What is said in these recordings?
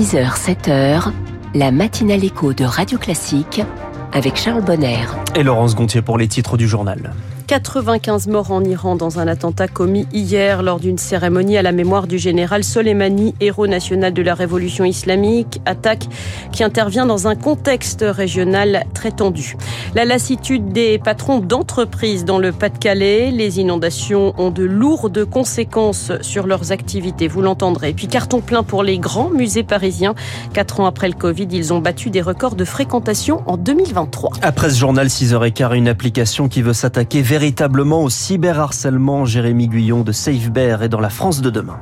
6h, 7h, la matinale écho de Radio Classique avec Charles Bonner. Et Laurence Gontier pour les titres du journal. 95 morts en Iran dans un attentat commis hier lors d'une cérémonie à la mémoire du général Soleimani, héros national de la révolution islamique. Attaque qui intervient dans un contexte régional très tendu. La lassitude des patrons d'entreprises dans le Pas-de-Calais. Les inondations ont de lourdes conséquences sur leurs activités, vous l'entendrez. Puis carton plein pour les grands musées parisiens. Quatre ans après le Covid, ils ont battu des records de fréquentation en 2023. Après ce journal 6h15, une application qui veut s'attaquer vers véritablement au cyberharcèlement. Jérémy Guyon de SafeBear est dans la France de demain.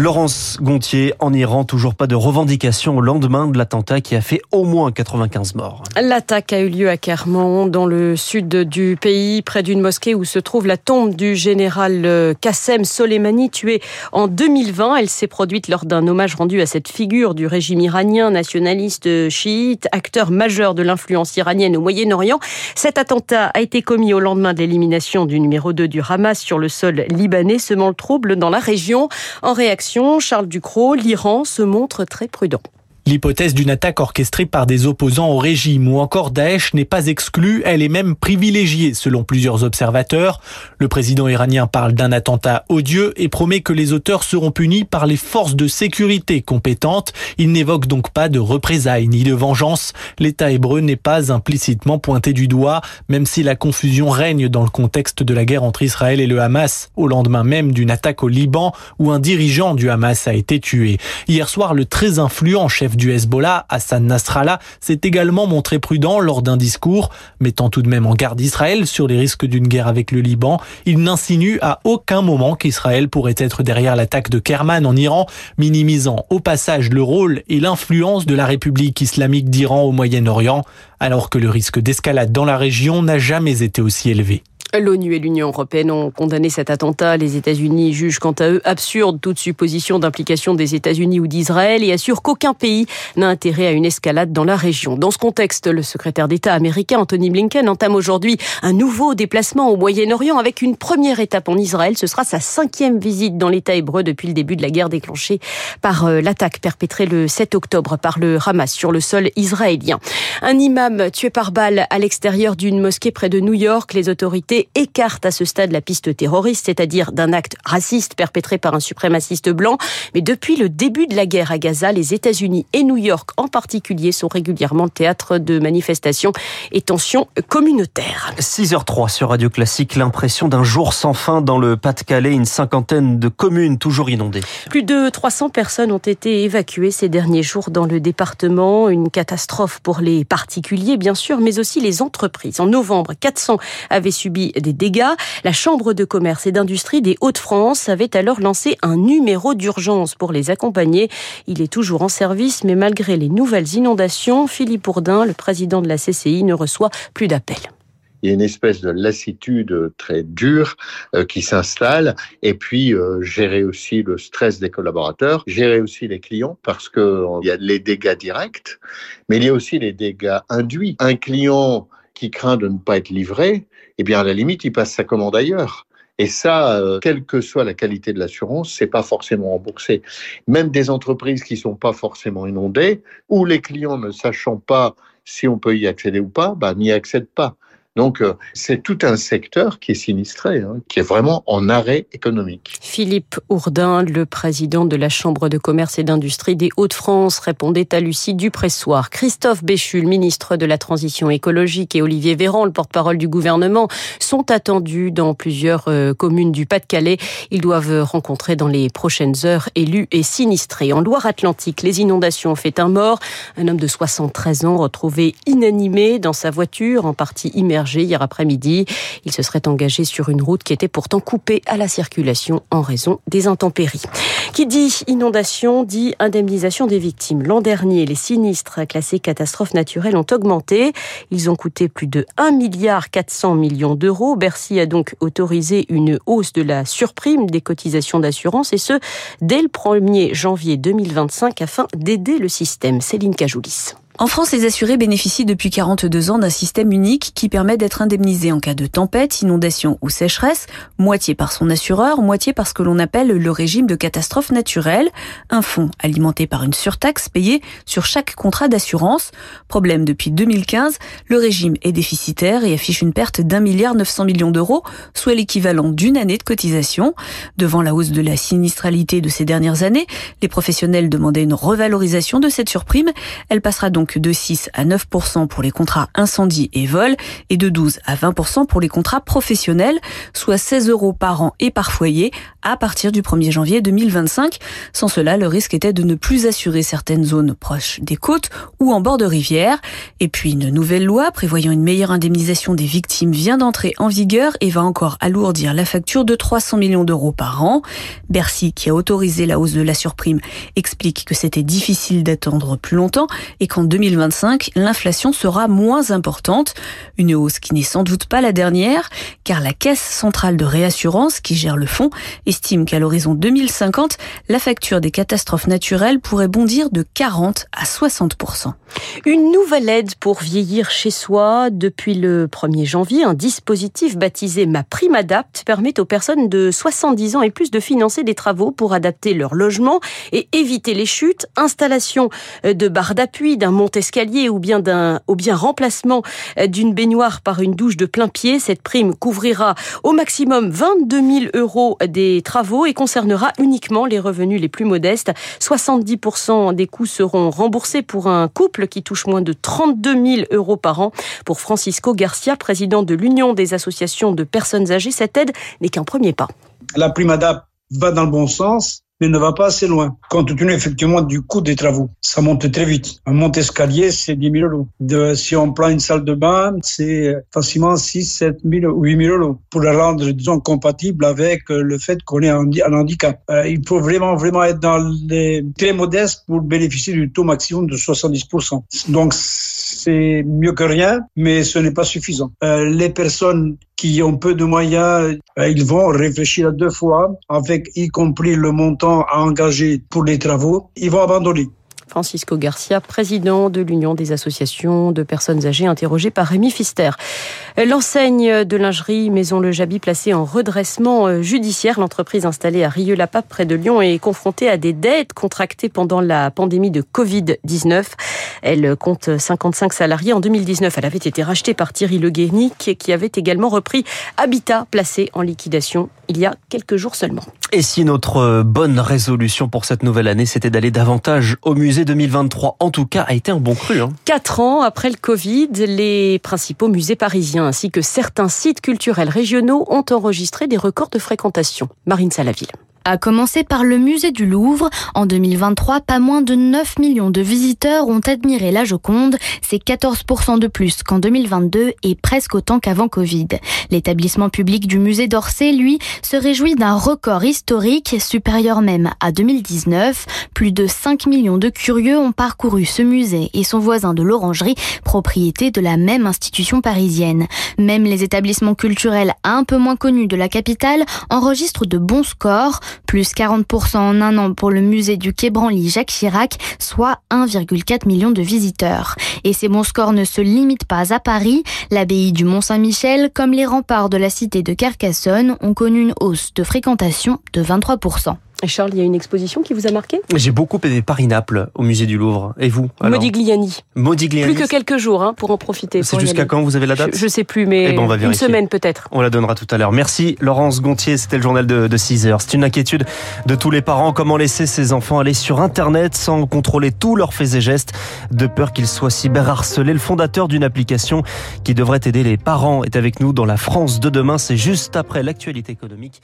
Laurence Gontier, en Iran, toujours pas de revendication au lendemain de l'attentat qui a fait au moins 95 morts. L'attaque a eu lieu à Kerman, dans le sud du pays, près d'une mosquée où se trouve la tombe du général euh, Qassem Soleimani, tué en 2020. Elle s'est produite lors d'un hommage rendu à cette figure du régime iranien, nationaliste chiite, acteur majeur de l'influence iranienne au Moyen-Orient. Cet attentat a été commis au lendemain de l'élimination du numéro 2 du Hamas sur le sol libanais, semant le trouble dans la région. En réaction, Charles Ducrot, l'Iran se montre très prudent. L'hypothèse d'une attaque orchestrée par des opposants au régime ou encore Daesh n'est pas exclue, elle est même privilégiée selon plusieurs observateurs. Le président iranien parle d'un attentat odieux et promet que les auteurs seront punis par les forces de sécurité compétentes. Il n'évoque donc pas de représailles ni de vengeance. L'État hébreu n'est pas implicitement pointé du doigt, même si la confusion règne dans le contexte de la guerre entre Israël et le Hamas, au lendemain même d'une attaque au Liban où un dirigeant du Hamas a été tué. Hier soir, le très influent chef du Hezbollah, Hassan Nasrallah, s'est également montré prudent lors d'un discours, mettant tout de même en garde Israël sur les risques d'une guerre avec le Liban. Il n'insinue à aucun moment qu'Israël pourrait être derrière l'attaque de Kerman en Iran, minimisant au passage le rôle et l'influence de la République islamique d'Iran au Moyen-Orient, alors que le risque d'escalade dans la région n'a jamais été aussi élevé. L'ONU et l'Union européenne ont condamné cet attentat. Les États-Unis jugent quant à eux absurde toute supposition d'implication des États-Unis ou d'Israël et assurent qu'aucun pays n'a intérêt à une escalade dans la région. Dans ce contexte, le secrétaire d'État américain Anthony Blinken entame aujourd'hui un nouveau déplacement au Moyen-Orient avec une première étape en Israël. Ce sera sa cinquième visite dans l'État hébreu depuis le début de la guerre déclenchée par euh, l'attaque perpétrée le 7 octobre par le Hamas sur le sol israélien. Un imam tué par balle à l'extérieur d'une mosquée près de New York. Les autorités écarte à ce stade la piste terroriste, c'est-à-dire d'un acte raciste perpétré par un suprémaciste blanc. Mais depuis le début de la guerre à Gaza, les États-Unis et New York en particulier sont régulièrement le théâtre de manifestations et tensions communautaires. 6h03 sur Radio Classique, l'impression d'un jour sans fin dans le Pas-de-Calais, une cinquantaine de communes toujours inondées. Plus de 300 personnes ont été évacuées ces derniers jours dans le département, une catastrophe pour les particuliers bien sûr, mais aussi les entreprises. En novembre, 400 avaient subi des dégâts. La Chambre de commerce et d'industrie des Hauts-de-France avait alors lancé un numéro d'urgence pour les accompagner. Il est toujours en service, mais malgré les nouvelles inondations, Philippe Bourdin, le président de la CCI, ne reçoit plus d'appels il y a une espèce de lassitude très dure euh, qui s'installe et puis euh, gérer aussi le stress des collaborateurs, gérer aussi les clients parce que il y a les dégâts directs, mais il y a aussi les dégâts induits. Un client qui craint de ne pas être livré, eh bien, à la limite, il passe sa commande ailleurs. Et ça, euh, quelle que soit la qualité de l'assurance, c'est pas forcément remboursé. Même des entreprises qui sont pas forcément inondées, ou les clients ne sachant pas si on peut y accéder ou pas, bah, n'y accèdent pas. Donc, euh, c'est tout un secteur qui est sinistré, hein, qui est vraiment en arrêt économique. Philippe Ourdin, le président de la Chambre de commerce et d'industrie des Hauts-de-France, répondait à Lucie Dupressoir. Christophe Béchu, le ministre de la Transition écologique, et Olivier Véran, le porte-parole du gouvernement, sont attendus dans plusieurs euh, communes du Pas-de-Calais. Ils doivent rencontrer dans les prochaines heures élus et sinistrés. En Loire-Atlantique, les inondations ont fait un mort. Un homme de 73 ans retrouvé inanimé dans sa voiture, en partie hier après-midi. Il se serait engagé sur une route qui était pourtant coupée à la circulation en raison des intempéries. Qui dit inondation dit indemnisation des victimes. L'an dernier, les sinistres classés catastrophes naturelles ont augmenté. Ils ont coûté plus de 1 milliard 400 millions d'euros. Bercy a donc autorisé une hausse de la surprime des cotisations d'assurance et ce, dès le 1er janvier 2025 afin d'aider le système. Céline Cajoulis. En France, les assurés bénéficient depuis 42 ans d'un système unique qui permet d'être indemnisés en cas de tempête, inondation ou sécheresse, moitié par son assureur, moitié par ce que l'on appelle le régime de catastrophe naturelle, un fonds alimenté par une surtaxe payée sur chaque contrat d'assurance. Problème depuis 2015, le régime est déficitaire et affiche une perte d'un milliard 900 millions d'euros, soit l'équivalent d'une année de cotisation. Devant la hausse de la sinistralité de ces dernières années, les professionnels demandaient une revalorisation de cette surprime. Elle passera donc de 6 à 9 pour les contrats incendie et vol et de 12 à 20 pour les contrats professionnels, soit 16 euros par an et par foyer à partir du 1er janvier 2025. Sans cela, le risque était de ne plus assurer certaines zones proches des côtes ou en bord de rivière. Et puis une nouvelle loi prévoyant une meilleure indemnisation des victimes vient d'entrer en vigueur et va encore alourdir la facture de 300 millions d'euros par an. Bercy, qui a autorisé la hausse de la surprime, explique que c'était difficile d'attendre plus longtemps et qu'en 2025, l'inflation sera moins importante. Une hausse qui n'est sans doute pas la dernière, car la Caisse centrale de réassurance, qui gère le fonds, estime qu'à l'horizon 2050, la facture des catastrophes naturelles pourrait bondir de 40 à 60% Une nouvelle aide pour vieillir chez soi. Depuis le 1er janvier, un dispositif baptisé Ma Prime Adapt permet aux personnes de 70 ans et plus de financer des travaux pour adapter leur logement et éviter les chutes. Installation de barres d'appui, d'un monte-escalier ou bien d'un, ou bien remplacement d'une baignoire par une douche de plein pied. Cette prime couvrira au maximum 22 000 euros des travaux et concernera uniquement les revenus les plus modestes. 70% des coûts seront remboursés pour un couple qui touche moins de 32 000 euros par an. Pour Francisco Garcia, président de l'Union des associations de personnes âgées, cette aide n'est qu'un premier pas. La prime ADAP va dans le bon sens mais ne va pas assez loin, compte tenu effectivement du coût des travaux. Ça monte très vite. Un monte-escalier, c'est 10 000 euros. De, si on prend une salle de bain, c'est facilement 6, 7 000, 8 000 euros pour la rendre, disons, compatible avec le fait qu'on ait un, handicap. Euh, il faut vraiment, vraiment être dans les très modestes pour bénéficier du taux maximum de 70%. Donc, c'est mieux que rien, mais ce n'est pas suffisant. Euh, les personnes qui ont peu de moyens, euh, ils vont réfléchir à deux fois, avec y compris le montant à engager pour les travaux, ils vont abandonner. Francisco Garcia, président de l'Union des associations de personnes âgées, interrogé par Rémi Fister. L'enseigne de lingerie Maison Le Jabi placée en redressement euh, judiciaire. L'entreprise installée à Rieux-la-Pape près de Lyon est confrontée à des dettes contractées pendant la pandémie de Covid-19. Elle compte 55 salariés. En 2019, elle avait été rachetée par Thierry Le Guénic qui avait également repris Habitat placé en liquidation il y a quelques jours seulement. Et si notre bonne résolution pour cette nouvelle année, c'était d'aller davantage au musée 2023, en tout cas, a été un bon cru. Hein. Quatre ans après le Covid, les principaux musées parisiens ainsi que certains sites culturels régionaux ont enregistré des records de fréquentation. Marine Salaville. À commencer par le musée du Louvre. En 2023, pas moins de 9 millions de visiteurs ont admiré la Joconde. C'est 14% de plus qu'en 2022 et presque autant qu'avant Covid. L'établissement public du musée d'Orsay, lui, se réjouit d'un record historique supérieur même à 2019. Plus de 5 millions de curieux ont parcouru ce musée et son voisin de l'Orangerie, propriété de la même institution parisienne. Même les établissements culturels un peu moins connus de la capitale enregistrent de bons scores plus 40% en un an pour le musée du Quai Branly Jacques Chirac, soit 1,4 million de visiteurs. Et ces bons scores ne se limitent pas à Paris. L'abbaye du Mont-Saint-Michel, comme les remparts de la cité de Carcassonne, ont connu une hausse de fréquentation de 23%. Charles, il y a une exposition qui vous a marqué? J'ai beaucoup aimé Paris-Naples au musée du Louvre. Et vous Modigliani. Modigliani. Plus que quelques jours hein, pour en profiter. C'est jusqu'à quand vous avez la date? Je ne sais plus, mais eh ben, une semaine peut-être. On la donnera tout à l'heure. Merci Laurence Gontier, c'était le journal de, de 6 heures. C'est une inquiétude de tous les parents. Comment laisser ses enfants aller sur Internet sans contrôler tous leurs faits et gestes, de peur qu'ils soient cyberharcelés? Le fondateur d'une application qui devrait aider les parents est avec nous dans la France de demain. C'est juste après l'actualité économique.